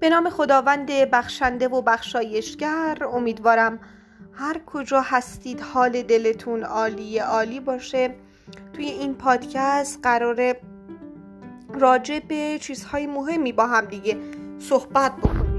به نام خداوند بخشنده و بخشایشگر امیدوارم هر کجا هستید حال دلتون عالی عالی باشه. توی این پادکست قراره راجع به چیزهای مهمی با هم دیگه صحبت بکنیم.